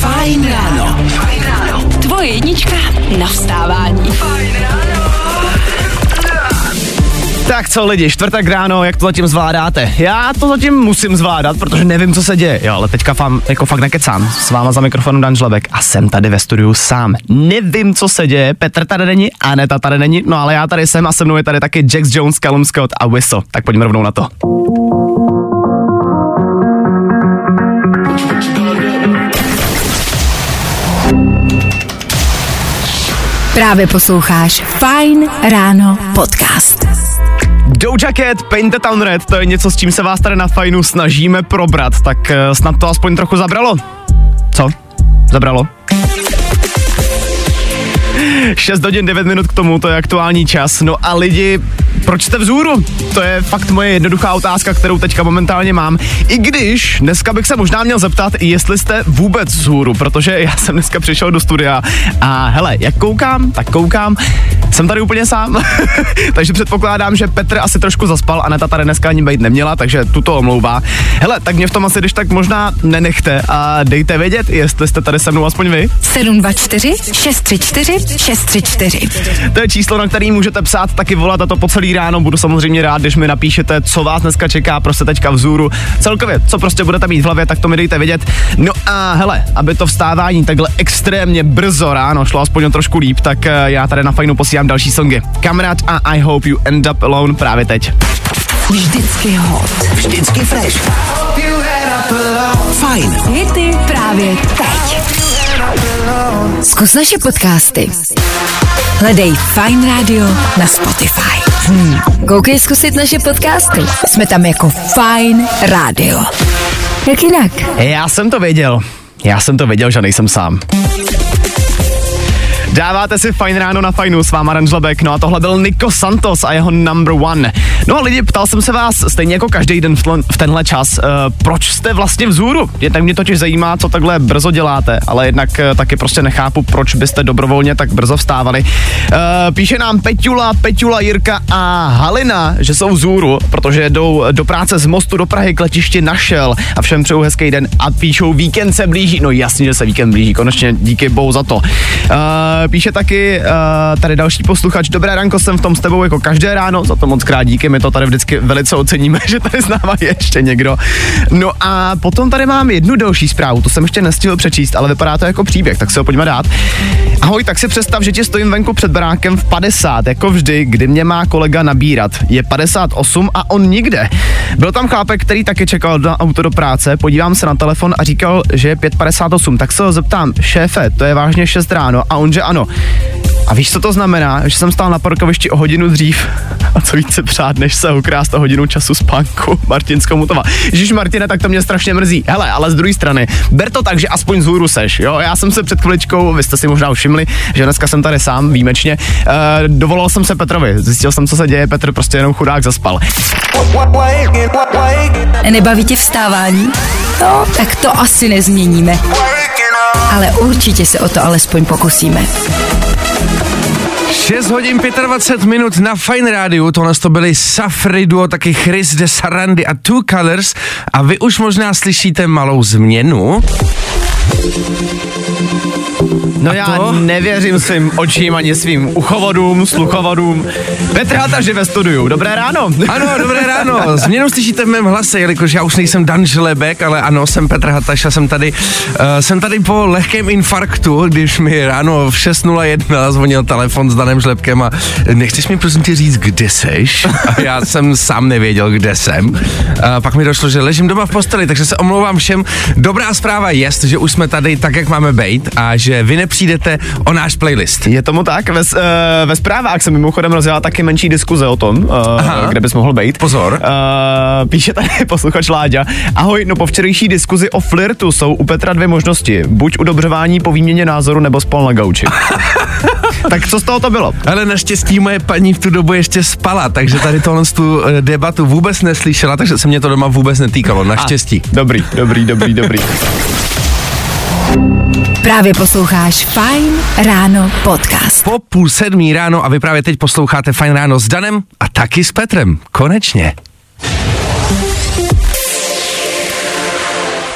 Fajn ráno. Tvoje jednička na vstávání. Tak co lidi, čtvrtek ráno, jak to zatím zvládáte? Já to zatím musím zvládat, protože nevím, co se děje. Jo, ale teďka fám, jako fakt nekecám. S váma za mikrofonu Dan Žlebek a jsem tady ve studiu sám. Nevím, co se děje, Petr tady není, Aneta tady není, no ale já tady jsem a se mnou je tady taky Jax Jones, Callum Scott a Whistle. Tak pojďme rovnou na to. Právě posloucháš Fajn ráno podcast. Doja Cat, Paint the Town Red, to je něco, s čím se vás tady na fajnu snažíme probrat, tak uh, snad to aspoň trochu zabralo. Co? Zabralo? 6 hodin 9 minut k tomu, to je aktuální čas. No a lidi, proč jste vzhůru? To je fakt moje jednoduchá otázka, kterou teďka momentálně mám. I když dneska bych se možná měl zeptat, jestli jste vůbec vzhůru, protože já jsem dneska přišel do studia a hele, jak koukám, tak koukám, jsem tady úplně sám, takže předpokládám, že Petr asi trošku zaspal a Neta tady dneska ani být neměla, takže tuto omlouvá. Hele, tak mě v tom asi když tak možná nenechte a dejte vědět, jestli jste tady se mnou aspoň vy. 724 634 634. To je číslo, na který můžete psát, taky volat a to po celý ráno. Budu samozřejmě rád, když mi napíšete, co vás dneska čeká prostě teďka vzůru. Celkově, co prostě budete mít v hlavě, tak to mi dejte vědět. No a hele, aby to vstávání takhle extrémně brzo ráno šlo aspoň o trošku líp, tak eh, já tady na fajnu posílám další songy. Kamarád a I Hope You End Up Alone právě teď. Vždycky hot. Vždycky fresh. Fajn. Hity právě teď. Zkus naše podcasty. Hledej Fine Radio na Spotify. Hmm. Koukej zkusit naše podcasty. Jsme tam jako Fine Radio. Jak jinak? Já jsem to věděl. Já jsem to věděl, že nejsem sám. Dáváte si fajn ráno na fajnu s váma Ranžlebek, no a tohle byl Nico Santos a jeho number one. No a lidi, ptal jsem se vás stejně jako každý den v, tlen, v tenhle čas, uh, proč jste vlastně vzhůru? Je tak mě totiž zajímá, co takhle brzo děláte, ale jednak uh, taky prostě nechápu, proč byste dobrovolně tak brzo vstávali. Uh, píše nám Peťula, Peťula, Jirka a Halina, že jsou vzhůru, protože jdou do práce z mostu do Prahy k letišti našel a všem přeju hezký den a píšou víkend se blíží. No jasně, že se víkend blíží, konečně díky bohu za to. Uh, píše taky uh, tady další posluchač, dobré ranko, jsem v tom s tebou jako každé ráno, za to moc krát díky, my to tady vždycky velice oceníme, že tady s náma je ještě někdo. No a potom tady mám jednu další zprávu, to jsem ještě nestihl přečíst, ale vypadá to jako příběh, tak se ho pojďme dát. Ahoj, tak si představ, že ti stojím venku před barákem v 50, jako vždy, kdy mě má kolega nabírat. Je 58 a on nikde. Byl tam chlápek, který taky čekal na auto do práce, podívám se na telefon a říkal, že je 5.58, tak se ho zeptám, šéfe, to je vážně 6 ráno a on, že ano. A víš, co to znamená? Že jsem stál na parkovišti o hodinu dřív a co více přát, než se ukrást o hodinu času spánku. Martin Skomutová. Ježíš Martine, tak to mě strašně mrzí. Hele, ale z druhé strany, ber to tak, že aspoň z hůru seš, jo? Já jsem se před chviličkou, vy jste si možná všimli, že dneska jsem tady sám, výjimečně. Uh, dovolal jsem se Petrovi, zjistil jsem, co se děje, Petr prostě jenom chudák zaspal. Nebaví tě vstávání? No, tak to asi nezměníme. Ale určitě se o to alespoň pokusíme. 6 hodin 25 minut na Fine Radio, tohle to byly Safri Duo, taky Chris de Sarandy a Two Colors a vy už možná slyšíte malou změnu. No A já to? nevěřím svým očím ani svým uchovodům, sluchovodům. Petr Hataž je ve studiu, dobré ráno. Ano, dobré ráno. Změnu slyšíte v mém hlase, jelikož já už nejsem Dan Žlebek, ale ano, jsem Petr Hataš a jsem tady, uh, jsem tady po lehkém infarktu, když mi ráno v 6.01 zvonil telefon s Danem Žlebkem a nechceš mi prosím tě říct, kde seš? A já jsem sám nevěděl, kde jsem. Uh, pak mi došlo, že ležím doma v posteli, takže se omlouvám všem. Dobrá zpráva je, že už jsme tady tak, jak máme být a že vy nepřijdete o náš playlist. Je tomu tak, ve, uh, ve zprávách se mimochodem rozjela taky menší diskuze o tom, uh, Aha. kde bys mohl být. Pozor. Uh, píše tady posluchač Láďa. Ahoj, no po včerejší diskuzi o flirtu jsou u Petra dvě možnosti. Buď udobřování po výměně názoru, nebo spol na gauči. tak co z toho to bylo? Ale naštěstí moje paní v tu dobu ještě spala, takže tady tohle tu debatu vůbec neslyšela, takže se mě to doma vůbec netýkalo, naštěstí. A, dobrý, dobrý, dobrý, dobrý. Právě posloucháš Fine Ráno podcast. Po půl sedmí ráno a vy právě teď posloucháte Fajn ráno s Danem a taky s Petrem. Konečně.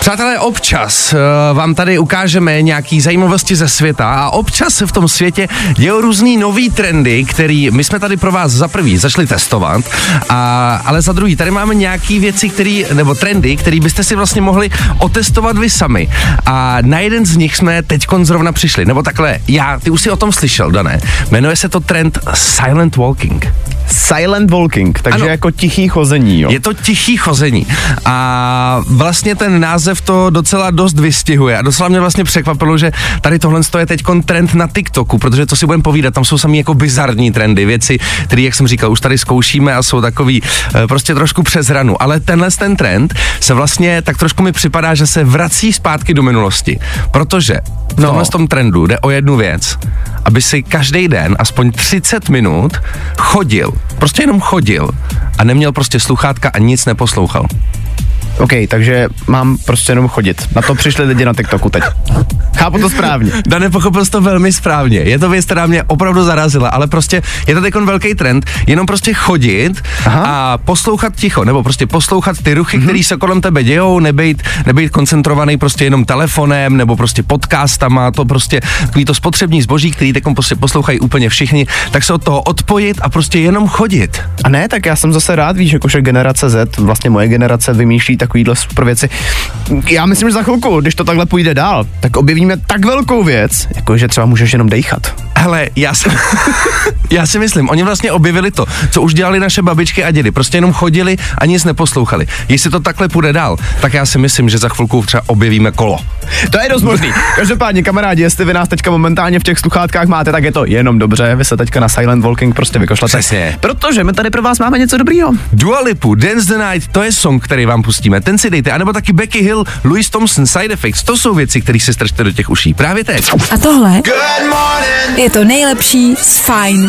Přátelé, občas uh, vám tady ukážeme nějaký zajímavosti ze světa a občas se v tom světě dějou různý nový trendy, který my jsme tady pro vás za prvý začali testovat, a, ale za druhý tady máme nějaký věci, který, nebo trendy, který byste si vlastně mohli otestovat vy sami. A na jeden z nich jsme teď zrovna přišli, nebo takhle, já, ty už si o tom slyšel, Dané. Jmenuje se to trend Silent Walking. Silent walking, takže ano. jako tichý chození, jo? Je to tichý chození. A vlastně ten název to docela dost vystihuje. A docela mě vlastně překvapilo, že tady tohle je teď trend na TikToku, protože to si budeme povídat, tam jsou sami jako bizarní trendy, věci, které, jak jsem říkal, už tady zkoušíme a jsou takový e, prostě trošku přes ranu. Ale tenhle ten trend se vlastně tak trošku mi připadá, že se vrací zpátky do minulosti. Protože v no. tomhle tom trendu jde o jednu věc, aby si každý den aspoň 30 minut chodil Prostě jenom chodil a neměl prostě sluchátka a nic neposlouchal. OK, takže mám prostě jenom chodit. Na to přišli lidi na TikToku teď. Chápu to správně. Dane, pochopil jsi to velmi správně. Je to věc, která mě opravdu zarazila, ale prostě je to takový velký trend, jenom prostě chodit Aha. a poslouchat ticho, nebo prostě poslouchat ty ruchy, mm-hmm. které se kolem tebe dějou, nebejt, nebejt koncentrovaný prostě jenom telefonem, nebo prostě podcastama, to prostě takový to spotřební zboží, který teď prostě poslouchají úplně všichni, tak se od toho odpojit a prostě jenom chodit. A ne, tak já jsem zase rád, víš, jakože generace Z, vlastně moje generace vymýšlí takovýhle super věci. Já myslím, že za chvilku, když to takhle půjde dál, tak objevíme tak velkou věc, jako že třeba můžeš jenom dejchat. Hele, já si, já si myslím, oni vlastně objevili to, co už dělali naše babičky a dědy. Prostě jenom chodili a nic neposlouchali. Jestli to takhle půjde dál, tak já si myslím, že za chvilku třeba objevíme kolo. To je dost možný. Každopádně, kamarádi, jestli vy nás teďka momentálně v těch sluchátkách máte, tak je to jenom dobře. Vy se teďka na Silent Walking prostě vykošlete. Přesně. Protože my tady pro vás máme něco dobrýho. Dua Lipu, Dance the Night, to je song, který vám pustíme. Ten si dejte. A nebo taky Becky Hill, Louis Thompson, Side Effects. To jsou věci, které si strčte do těch uší. Právě teď. A tohle je to nejlepší z Fine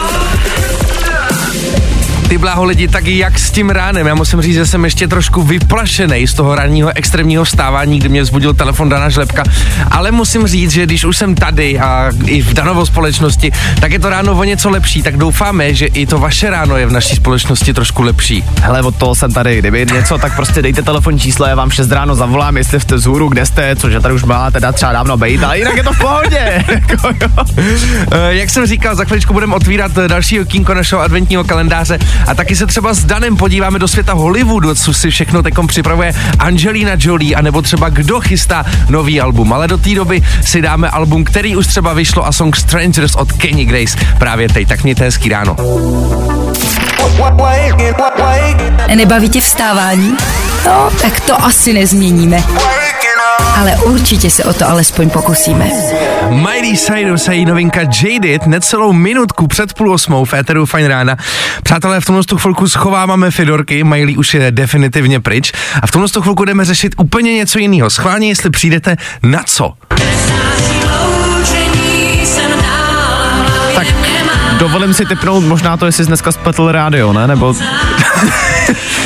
Ty bláho lidi, tak jak s tím ránem? Já musím říct, že jsem ještě trošku vyplašený z toho ranního extrémního vstávání, kdy mě vzbudil telefon Dana Žlepka. Ale musím říct, že když už jsem tady a i v Danovo společnosti, tak je to ráno o něco lepší. Tak doufáme, že i to vaše ráno je v naší společnosti trošku lepší. Hele, od toho jsem tady. Kdyby něco, tak prostě dejte telefon číslo, já vám 6 ráno zavolám, jestli jste zhůru, kde jste, což tady už má teda třeba dávno být, ale jinak je to v pohodě. Jako eh, jak jsem říkal, za chviličku budeme otvírat další okýnko našeho adventního kalendáře a taky se třeba s Danem podíváme do světa Hollywoodu, co si všechno teďkom připravuje Angelina Jolie, anebo třeba kdo chystá nový album. Ale do té doby si dáme album, který už třeba vyšlo a song Strangers od Kenny Grace právě teď. Tak mějte hezký ráno. Nebaví tě vstávání? No, tak to asi nezměníme ale určitě se o to alespoň pokusíme. Miley Cyrus a její novinka Jaded necelou minutku před půl osmou v éteru Fine Rána. Přátelé, v tomhle chvilku schováváme Fidorky, Miley už je definitivně pryč a v tomhle chvilku jdeme řešit úplně něco jiného. Schválně, jestli přijdete na co. Tak dovolím si typnout, možná to, jestli jsi dneska spletl rádio, ne? Nebo...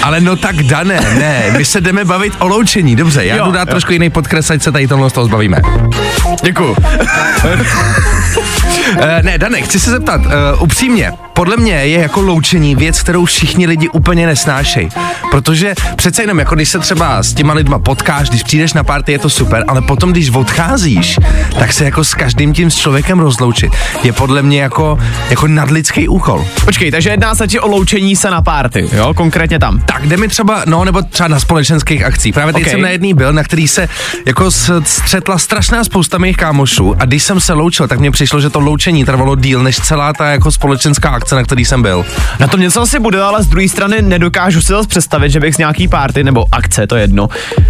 Ale no tak dané, ne, my se jdeme bavit o loučení, dobře, já jo, jdu dát jo. trošku jiný podkres, ať se tady tohle z toho zbavíme. Děkuju. Uh, ne, Dane, chci se zeptat, uh, upřímně, podle mě je jako loučení věc, kterou všichni lidi úplně nesnášejí. Protože přece jenom, jako když se třeba s těma lidma potkáš, když přijdeš na party, je to super, ale potom, když odcházíš, tak se jako s každým tím s člověkem rozloučit je podle mě jako, jako nadlidský úkol. Počkej, takže jedná se ti o loučení se na party, jo, konkrétně tam. Tak, jde mi třeba, no, nebo třeba na společenských akcích. Právě teď okay. jsem na jedný byl, na který se jako střetla strašná spousta mých kámošů a když jsem se loučil, tak mně přišlo, že to loučení trvalo díl než celá ta jako společenská akce, na který jsem byl. Na tom něco asi bude, ale z druhé strany nedokážu si zase představit, že bych z nějaký party nebo akce, to jedno,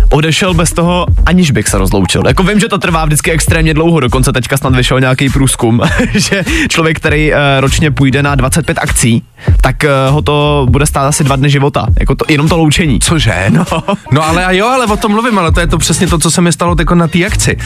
odešel bez toho, aniž bych se rozloučil. Jako vím, že to trvá vždycky extrémně dlouho, dokonce teďka snad vyšel nějaký průzkum, že člověk, který uh, ročně půjde na 25 akcí, tak uh, ho to bude stát asi dva dny života. Jako to, jenom to loučení. Cože? No. no ale a jo, ale o tom mluvím, ale to je to přesně to, co se mi stalo jako na té akci.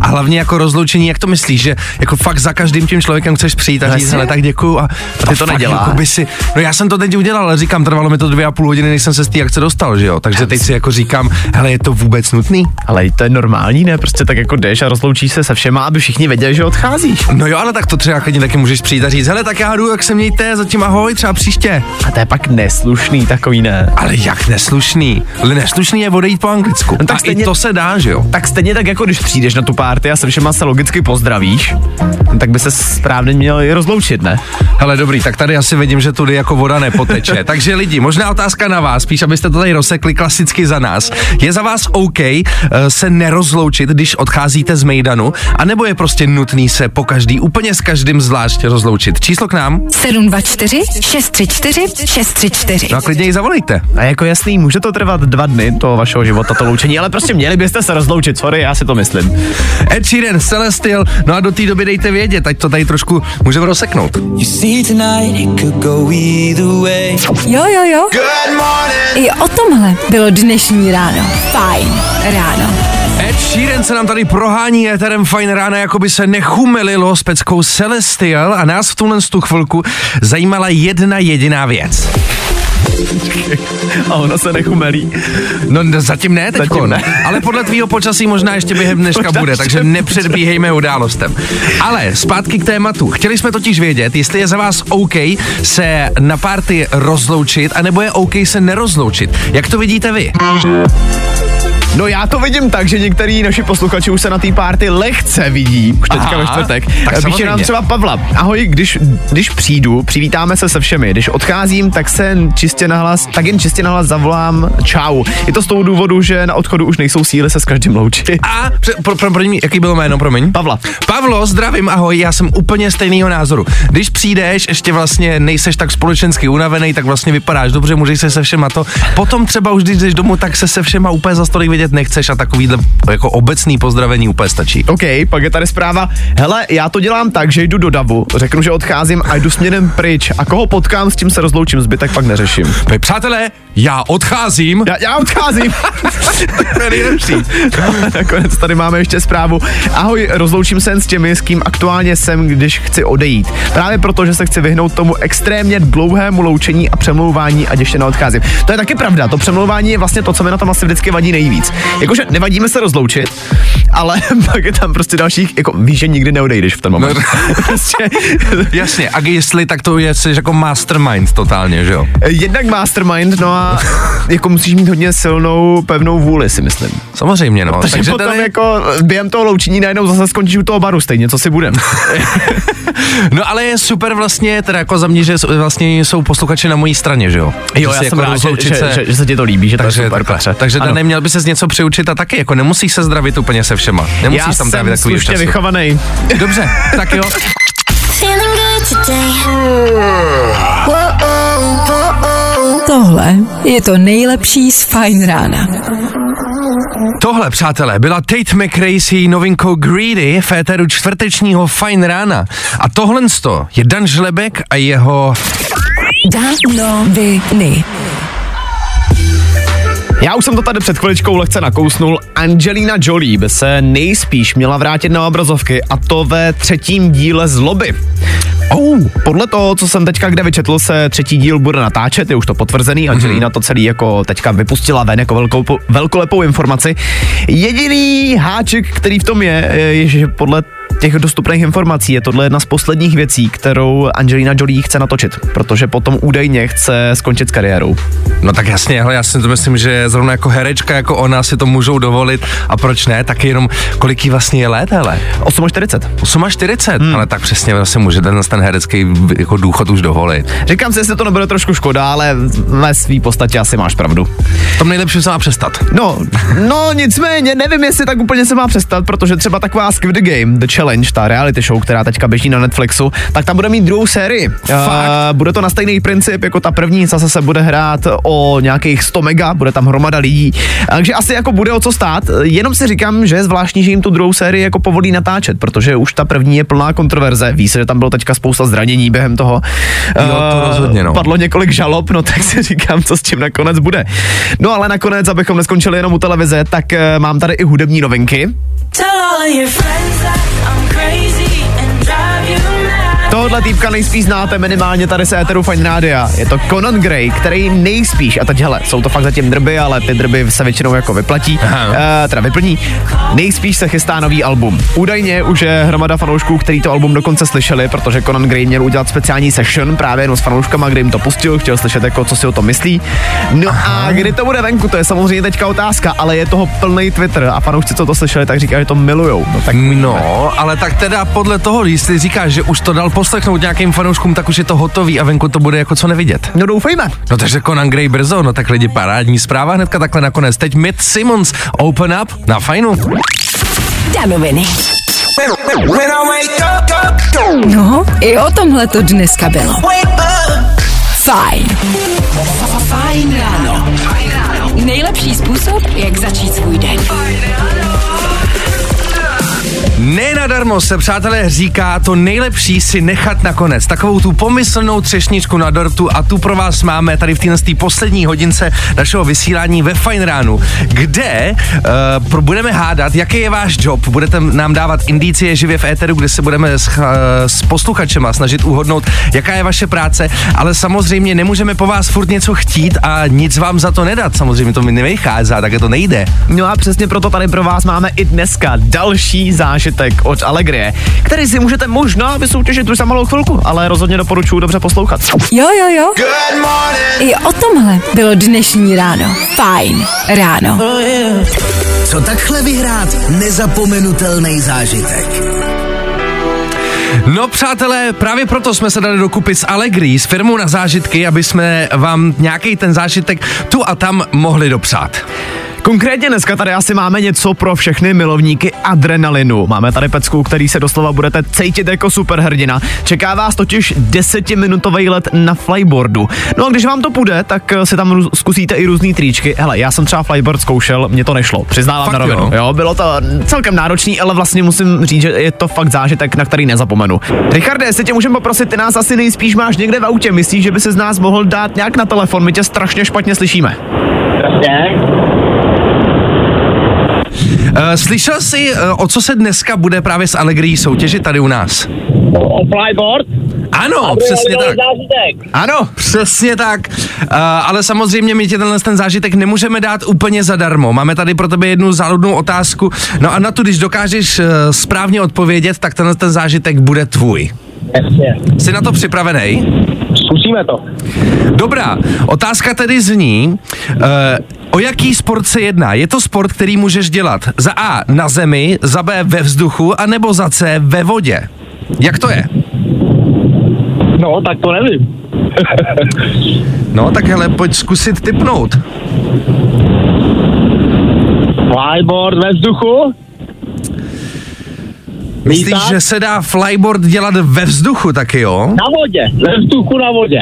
A hlavně jako rozloučení, jak to myslíš, že jako fakt za každým tím člověkem chceš přijít a říct, ale tak děkuju a, a ty to neděláš. Jako by si, no já jsem to teď udělal, ale říkám, trvalo mi to dvě a půl hodiny, než jsem se z té akce dostal, že jo? Takže teď si jako říkám, hele, je to vůbec nutný? Ale to je normální, ne? Prostě tak jako jdeš a rozloučíš se se všema, aby všichni věděli, že odcházíš. No jo, ale tak to třeba klidně taky můžeš přijít a říct, hele, tak já jdu, jak se mějte, zatím ahoj, třeba třeba příště. A to je pak neslušný takový, ne? Ale jak neslušný? Ale neslušný je odejít po anglicku. No, tak a stejně, i to se dá, že jo? Tak stejně tak jako když přijdeš na tu párty a se všema se logicky pozdravíš, tak by se správně měl i rozloučit, ne? Hele, dobrý, tak tady asi vidím, že tudy jako voda nepoteče. Takže lidi, možná otázka na vás, spíš abyste to tady rozsekli klasicky za nás. Je za vás OK uh, se nerozloučit, když odcházíte z Mejdanu, anebo je prostě nutný se po každý úplně s každým zvlášť rozloučit? Číslo k nám? 724 634 634. No a klidně ji zavolejte. A jako jasný, může to trvat dva dny, to vašeho života, to loučení, ale prostě měli byste se rozloučit, sorry, já si to myslím. Ed Sheeran, Celestial, no a do té doby dejte vědět, ať to tady trošku můžeme rozseknout. Jo, jo, jo. I o tomhle bylo dnešní ráno. Fajn ráno. Ed Sheeran se nám tady prohání éterem Fajn rána, jako by se nechumelilo s peckou Celestial a nás v tuhle tu chvilku zajímala jedna jediná věc. A ono se nechumelí. No zatím ne teďko, zatím ne. ale podle tvýho počasí možná ještě během dneška bude, takže nepředbíhejme událostem. Ale zpátky k tématu. Chtěli jsme totiž vědět, jestli je za vás OK se na párty rozloučit, anebo je OK se nerozloučit. Jak to vidíte vy? No já to vidím tak, že některý naši posluchači už se na té párty lehce vidí, už teďka Aha, ve čtvrtek. Tak Píše nám třeba Pavla. Ahoj, když, když přijdu, přivítáme se se všemi. Když odcházím, tak se čistě nahlas, tak jen čistě nahlas zavolám čau. Je to z toho důvodu, že na odchodu už nejsou síly se s každým loučit. A, pro, pro, pro, jaký bylo jméno, promiň? Pavla. Pavlo, zdravím, ahoj, já jsem úplně stejného názoru. Když přijdeš, ještě vlastně nejseš tak společensky unavený, tak vlastně vypadáš dobře, můžeš se se všema to. Potom třeba už když jdeš domů, tak se se všema úplně za stolik vidět nechceš a takovýhle jako obecný pozdravení úplně stačí. OK, pak je tady zpráva. Hele, já to dělám tak, že jdu do davu, řeknu, že odcházím a jdu směrem pryč a koho potkám, s tím se rozloučím, zbytek pak neřeším. Pej, přátelé, já odcházím. Já, já odcházím. to je nejlepší. Nakonec tady máme ještě zprávu. Ahoj, rozloučím se jen s těmi, s kým aktuálně jsem, když chci odejít. Právě proto, že se chci vyhnout tomu extrémně dlouhému loučení a přemlouvání a ještě neodcházím. To je taky pravda, to přemlouvání je vlastně to, co mi na tom asi vždycky vadí nejvíc. Jakože nevadíme se rozloučit, ale pak je tam prostě dalších, jako víš, že nikdy neodejdeš v ten moment. No, prostě. Jasně, a jestli, tak to je jsi jako mastermind totálně, že jo? Jednak mastermind, no a jako musíš mít hodně silnou, pevnou vůli, si myslím. Samozřejmě, no. Takže, Takže potom tady... jako během toho loučení najednou zase skončíš u toho baru stejně, co si budem. no ale je super vlastně, teda jako za mě, že vlastně jsou posluchači na mojí straně, že jo? Jo, já jsem jako rád, že, že, že, že, se ti to líbí, že takže, to je super, tak, Takže Dane, měl by se něco přiučit a taky, jako nemusíš se zdravit úplně se všema. Nemusíš já tam trávit takový času. vychovaný. Dobře, tak jo. Tohle je to nejlepší z Fine Rána. Tohle, přátelé, byla Tate McRae novinkou Greedy v éteru čtvrtečního Fine Rána. A tohle je Dan Žlebek a jeho... Danoviny. Já už jsem to tady před chviličkou lehce nakousnul. Angelina Jolie by se nejspíš měla vrátit na obrazovky a to ve třetím díle Zloby. Oh, podle toho, co jsem teďka kde vyčetl, se třetí díl bude natáčet, je už to potvrzený, Angelina mm-hmm. to celý jako teďka vypustila ven jako velkou, velkolepou informaci. Jediný háček, který v tom je, je, že podle těch dostupných informací je tohle jedna z posledních věcí, kterou Angelina Jolie chce natočit, protože potom údajně chce skončit s kariérou. No tak jasně, hele, já si to myslím, že zrovna jako herečka, jako ona si to můžou dovolit a proč ne, tak jenom kolik jí vlastně je let, hele? 48. 48, hmm. ale tak přesně vlastně může ten, ten herecký jako důchod už dovolit. Říkám si, jestli to nebude trošku škoda, ale ve své podstatě asi máš pravdu. V tom nejlepší se má přestat. No, no nicméně, nevím, jestli tak úplně se má přestat, protože třeba taková Squid Game, The Challenge, ta reality show, která teďka běží na Netflixu, tak tam bude mít druhou sérii. Fakt? Uh, bude to na stejný princip jako ta první, zase se bude hrát o nějakých 100 mega, bude tam hromada lidí. Takže asi jako bude o co stát. Jenom si říkám, že je zvláštní, že jim tu druhou sérii jako povolí natáčet, protože už ta první je plná kontroverze. Ví se, že tam bylo teďka spousta zranění během toho. Jo, to uh, rozhodně, no. Padlo několik žalob, no tak si říkám, co s tím nakonec bude. No ale nakonec, abychom neskončili jenom u televize, tak uh, mám tady i hudební novinky. Tell all of your friends that Tohle týpka nejspíš znáte minimálně tady z Eteru Fine Rádia. Je to Conan Gray, který nejspíš, a teď hele, jsou to fakt zatím drby, ale ty drby se většinou jako vyplatí, uh, teda vyplní. Nejspíš se chystá nový album. Údajně už je hromada fanoušků, který to album dokonce slyšeli, protože Conan Gray měl udělat speciální session právě jenom s fanouškama, kde jim to pustil, chtěl slyšet jako, co si o tom myslí. No a kdy to bude venku, to je samozřejmě teďka otázka, ale je toho plný Twitter a fanoušci, co to slyšeli, tak říkají, že to milujou. No, tak no, ale tak teda podle toho, jestli říkáš, že už to dal poslechnout nějakým fanouškům, tak už je to hotový a venku to bude jako co nevidět. No doufejme. No takže Conan Gray brzo, no tak lidi parádní zpráva hnedka takhle nakonec. Teď Mitt Simmons, Open Up na fajnu. Danoviny. No, i o tomhle to dneska bylo. Fajn. Fajn ráno. Nejlepší způsob, jak začít svůj den. Nenadarmo se, přátelé, říká to nejlepší si nechat nakonec. Takovou tu pomyslnou třešničku na dortu a tu pro vás máme tady v téhle poslední hodince našeho vysílání ve Fine Ránu, kde uh, budeme hádat, jaký je váš job. Budete nám dávat indicie živě v éteru, kde se budeme s, uh, s posluchačema snažit uhodnout, jaká je vaše práce, ale samozřejmě nemůžeme po vás furt něco chtít a nic vám za to nedat. Samozřejmě to mi nevychází, tak to nejde. No a přesně proto tady pro vás máme i dneska další zážitek od Allegrie, který si můžete možná vysoutěžit už za malou chvilku, ale rozhodně doporučuji dobře poslouchat. Jo, jo, jo. I o tomhle bylo dnešní ráno. Fajn ráno. Co takhle vyhrát nezapomenutelný zážitek? No přátelé, právě proto jsme se dali dokupy s Allegri, s firmou na zážitky, aby jsme vám nějaký ten zážitek tu a tam mohli dopřát. Konkrétně dneska tady asi máme něco pro všechny milovníky adrenalinu. Máme tady pecku, který se doslova budete cítit jako superhrdina. Čeká vás totiž desetiminutový let na flyboardu. No a když vám to půjde, tak si tam zkusíte i různé tričky. Hele, já jsem třeba flyboard zkoušel, mně to nešlo, přiznávám fakt na rovinu. Jo? jo, bylo to celkem náročný, ale vlastně musím říct, že je to fakt zážitek, na který nezapomenu. Richarde, jestli tě můžeme poprosit, ty nás asi nejspíš máš někde v autě. Myslíš, že by se z nás mohl dát nějak na telefon? My tě strašně špatně slyšíme. Jasně. Uh, slyšel jsi, uh, o co se dneska bude právě s Allegrií soutěžit tady u nás? O flyboard? Ano, přesně tak. Zážitek. Ano, přesně tak. Uh, ale samozřejmě my ti tenhle ten zážitek nemůžeme dát úplně zadarmo. Máme tady pro tebe jednu záludnou otázku. No a na to, když dokážeš uh, správně odpovědět, tak tenhle ten zážitek bude tvůj. Jasně. Jsi na to připravený? Zkusíme to. Dobrá, otázka tedy zní, uh, o jaký sport se jedná? Je to sport, který můžeš dělat za A na zemi, za B ve vzduchu, anebo za C ve vodě? Jak to je? No, tak to nevím. no, tak hele, pojď zkusit typnout. Flyboard ve vzduchu? Myslíš, že se dá flyboard dělat ve vzduchu taky, jo? Na vodě, ve vzduchu na vodě.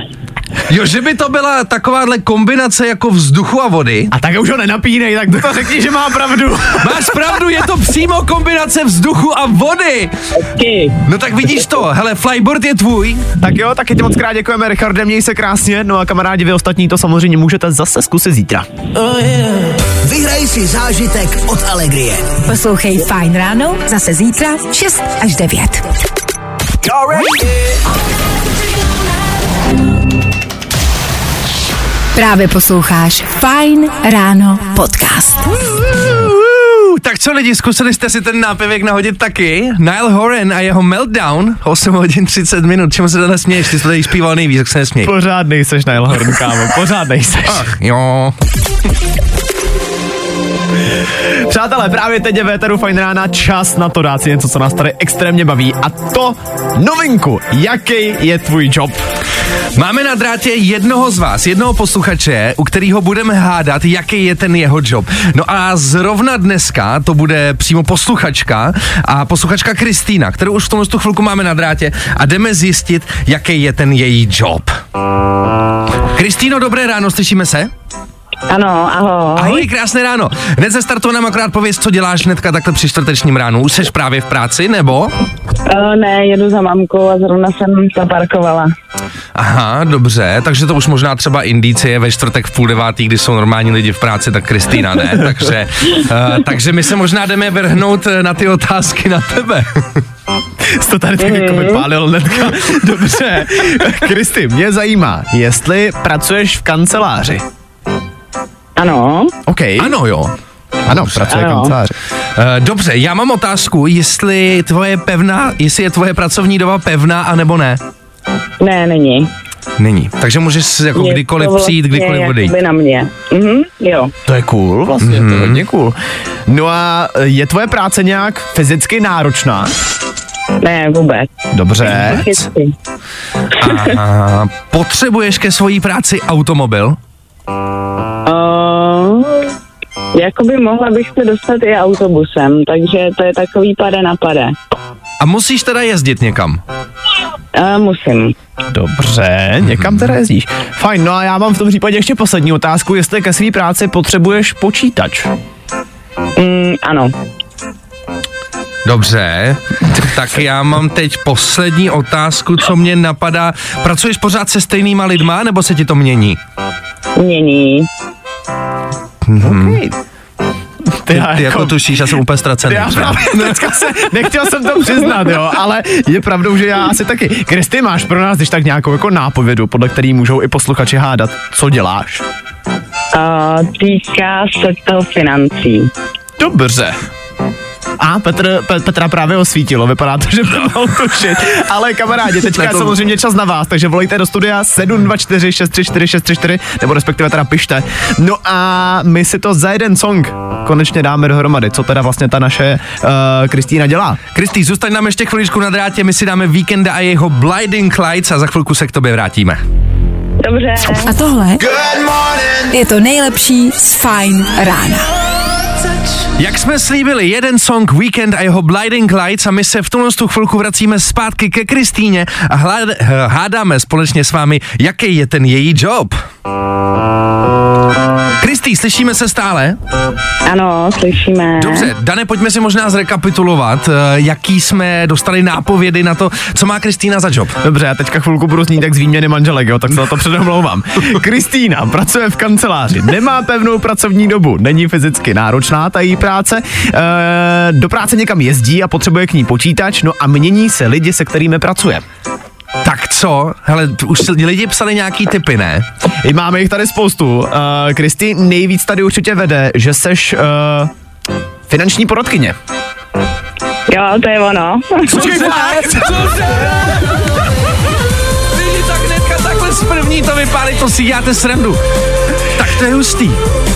Jo, že by to byla takováhle kombinace jako vzduchu a vody. A tak už ho nenapínej, tak to řekni, že má pravdu. Máš pravdu, je to přímo kombinace vzduchu a vody. No tak vidíš to, hele, flyboard je tvůj. Tak jo, taky ti moc krát děkujeme, Richarde, měj se krásně, no a kamarádi, vy ostatní to samozřejmě můžete zase zkusit zítra. Oh yeah. Vyhraj si zážitek od Allegrie. Poslouchej Fajn ráno, zase zítra 6 až 9. Právě posloucháš Fine Ráno podcast. Tak co lidi, zkusili jste si ten nápěvek nahodit taky? Nile Horan a jeho Meltdown, 8 hodin 30 minut, čemu se dnes směješ? Ty jsi tady zpíval nejvíc, tak se nesměj. Pořád nejseš Nile Horan, kámo, pořád nejseš. Ach, jo. Přátelé, právě teď je Véteru Fajn rána čas na to dát si něco, co nás tady extrémně baví. A to novinku. Jaký je tvůj job? Máme na drátě jednoho z vás, jednoho posluchače, u kterého budeme hádat, jaký je ten jeho job. No a zrovna dneska to bude přímo posluchačka a posluchačka Kristýna, kterou už v tomhle chvilku máme na drátě a jdeme zjistit, jaký je ten její job. Kristýno, dobré ráno, slyšíme se? Ano, ahoj. Ahoj, krásné ráno. Hned ze startu nám akorát pověz, co děláš hnedka takhle při čtvrtečním ránu. Už seš právě v práci, nebo? Uh, ne, jedu za mamkou a zrovna jsem zaparkovala. Aha, dobře, takže to už možná třeba indicie ve čtvrtek v půl devátý, kdy jsou normální lidi v práci, tak Kristýna ne, takže, uh, takže my se možná jdeme vrhnout na ty otázky na tebe. Jsi to tady tak jako vypálil hnedka. Dobře. Kristy, mě zajímá, jestli pracuješ v kanceláři. Ano, OK. Ano jo. ano pracuje v Ano. kanceláři. Eh, Dobře, já mám otázku, jestli tvoje pevná, jestli je tvoje pracovní doba pevná, anebo ne. ne, není. Není. Takže můžeš jako Je kdykoliv to přijít, vlastně kdykoliv odejít. jakoby na mě. Mhm, jo. To je cool, vlastně, mm-hmm. to je hodně cool. No a je tvoje práce nějak fyzicky náročná? Ne, vůbec. Dobře. A potřebuješ ke svojí práci automobil? Uh, jakoby mohla bych se dostat i autobusem, takže to je takový pade na pade. A musíš teda jezdit někam? Uh, musím. Dobře, někam teda jezdíš. Fajn, no a já mám v tom případě ještě poslední otázku, jestli ke své práci potřebuješ počítač. Mm, ano. Dobře, tak já mám teď poslední otázku, co mě napadá. Pracuješ pořád se stejnýma lidma, nebo se ti to mění? Mění. Okay. Ty, Ty, ty jako tušíš, já jsem úplně ztracený. já právě teďka se, nechtěl jsem to přiznat, jo, ale je pravdou, že já asi taky. Kristy, máš pro nás, když tak nějakou jako nápovědu, podle který můžou i posluchači hádat, co děláš? Uh, týká se to financí. Dobře. A Petr, Pe, Petra právě osvítilo, vypadá to, že by mohl tušit. Ale kamarádi, teďka je to- samozřejmě čas na vás, takže volejte do studia 724 634 634, nebo respektive teda pište. No a my si to za jeden song konečně dáme dohromady, co teda vlastně ta naše uh, Kristýna dělá. Kristý, zůstaň nám ještě chviličku na drátě, my si dáme Víkenda a jeho Blinding Lights a za chvilku se k tobě vrátíme. Dobře. A tohle je to nejlepší z Fine rána. Jak jsme slíbili, jeden song Weekend a jeho Blinding Lights a my se v tuhle tu chvilku vracíme zpátky ke Kristýně a hlad, hádáme společně s vámi, jaký je ten její job. Kristý, slyšíme se stále? Ano, slyšíme. Dobře, Dane, pojďme si možná zrekapitulovat, eh, jaký jsme dostali nápovědy na to, co má Kristýna za job. Dobře, já teďka chvilku budu znít jak z výměny manželek, jo, tak se na to předomlouvám. Kristýna pracuje v kanceláři, nemá pevnou pracovní dobu, není fyzicky náročná ta její práce, e, do práce někam jezdí a potřebuje k ní počítač, no a mění se lidi, se kterými pracuje. Tak co? Hele, už si lidi psali nějaký typy, ne? I máme jich tady spoustu. Uh, Kristý, nejvíc tady určitě vede, že seš uh, finanční poradkyně. Jo, to je ono. Počkej, fakt? Lidi, tak hnedka takhle z první to vypálit, to si děláte srandu. To je hustý.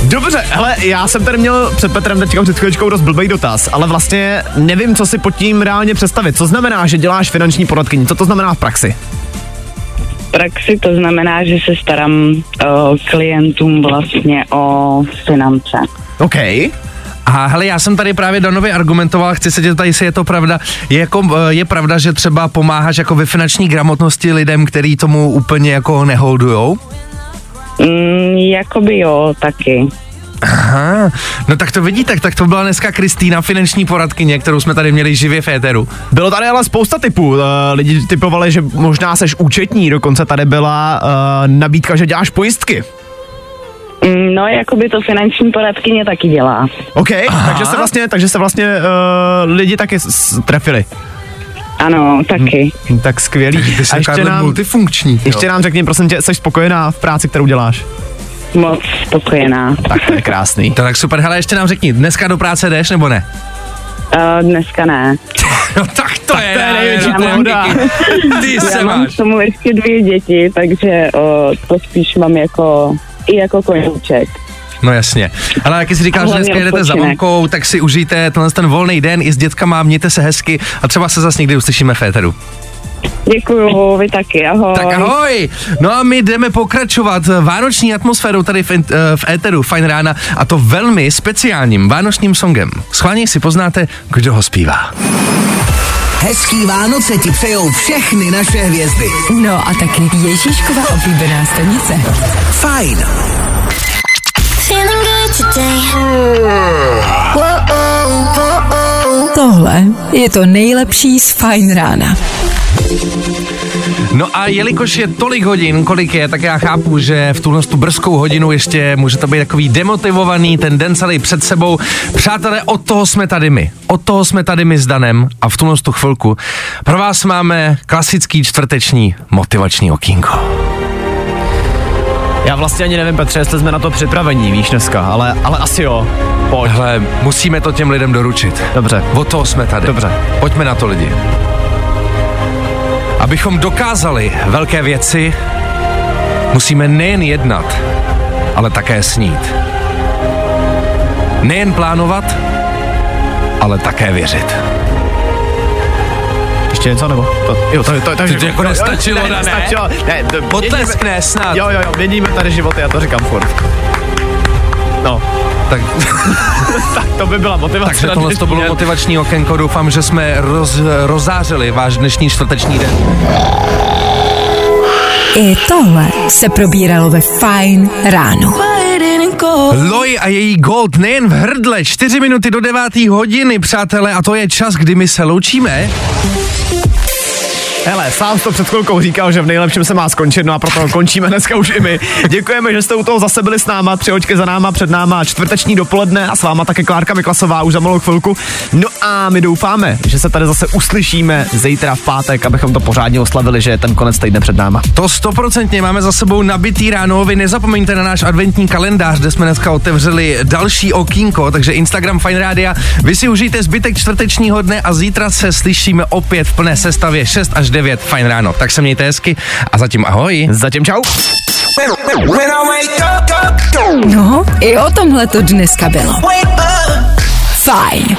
Dobře, hele, já jsem tady měl před Petrem teďka před chvíličkou dost blbý dotaz, ale vlastně nevím, co si pod tím reálně představit. Co znamená, že děláš finanční poradkyni? Co to znamená v praxi? V praxi to znamená, že se starám o klientům vlastně o finance. OK. A hele, já jsem tady právě Danovi argumentoval, chci se tě tady, jestli je to pravda. Je, jako, eh, je pravda, že třeba pomáháš jako ve finanční gramotnosti lidem, který tomu úplně jako neholdujou? Mm, jakoby jo, taky. Aha, no tak to vidíte, tak to byla dneska Kristýna, finanční poradkyně, kterou jsme tady měli živě v éteru. Bylo tady ale spousta typů. Uh, lidi typovali, že možná seš účetní, dokonce tady byla uh, nabídka, že děláš pojistky. Mm, no, jakoby to finanční poradkyně taky dělá. OK, takže se vlastně, takže se vlastně uh, lidi taky s- trefili. Ano, taky. Hm, Tak skvělý. Ty jsi A ještě nám, multifunkční. ještě nám řekni, prosím tě, jsi spokojená v práci, kterou děláš? Moc spokojená. Tak to je krásný. To tak super, hele, ještě nám řekni, dneska do práce jdeš nebo ne? Uh, dneska ne. No tak to je, to je největší já mám pravda. Ty Já se mám máš. k tomu ještě dvě děti, takže o, to spíš mám jako i jako koníček. No jasně. Ale jak jsi říkal, že dneska jedete za odpočinek. mamkou, tak si užijte tenhle ten volný den i s dětkama, mějte se hezky a třeba se zase někdy uslyšíme v éteru. Děkuju, vy taky, ahoj. Tak ahoj! No a my jdeme pokračovat vánoční atmosférou tady v, eh, v éteru Fajn rána a to velmi speciálním vánočním songem. Schválně si poznáte, kdo ho zpívá. Hezký Vánoce ti přejou všechny naše hvězdy. No a taky Ježíškova oblíbená stanice. Fajn. Feeling good today. Tohle je to nejlepší z Fine rána. No a jelikož je tolik hodin, kolik je, tak já chápu, že v tuhle tu brzkou hodinu ještě může to být takový demotivovaný, ten den celý před sebou. Přátelé, od toho jsme tady my. Od toho jsme tady my s Danem a v tuhle tu chvilku pro vás máme klasický čtvrteční motivační okýnko. Já vlastně ani nevím, Petře, jestli jsme na to připravení, víš, dneska, ale, ale asi jo. Pojď. Hele, musíme to těm lidem doručit. Dobře. Od toho jsme tady. Dobře. Pojďme na to lidi. Abychom dokázali velké věci, musíme nejen jednat, ale také snít. Nejen plánovat, ale také věřit. Ještě něco, nebo? To, jo, to, to, to, to jako nestačilo, ne, ne? nestačilo. Ne, to, Potleskne snad. Jo, jo, jo, měníme tady životy, já to říkám furt. No, Tak, tak to by byla motivace. takže tohle to bylo motivační okénko. Doufám, že jsme roz, rozářili váš dnešní čtvrteční den. I tohle se probíralo ve Fine ráno. Loj a její gold nejen v hrdle, 4 minuty do 9. hodiny, přátelé, a to je čas, kdy my se loučíme. Hele, sám to před chvilkou říkal, že v nejlepším se má skončit, no a proto končíme dneska už i my. Děkujeme, že jste u toho zase byli s náma, tři hoďky za náma, před náma čtvrteční dopoledne a s váma také Klárka Miklasová už za malou chvilku. No a my doufáme, že se tady zase uslyšíme zítra v pátek, abychom to pořádně oslavili, že je ten konec týdne před náma. To stoprocentně máme za sebou nabitý ráno. Vy nezapomeňte na náš adventní kalendář, kde jsme dneska otevřeli další okýnko, takže Instagram Fine Radio. Vy si užijte zbytek čtvrtečního dne a zítra se slyšíme opět v plné sestavě 6 až 9 Fine ráno. Tak se mějte hezky a zatím ahoj. Zatím čau. No, i o tomhle to dneska bylo. Fajn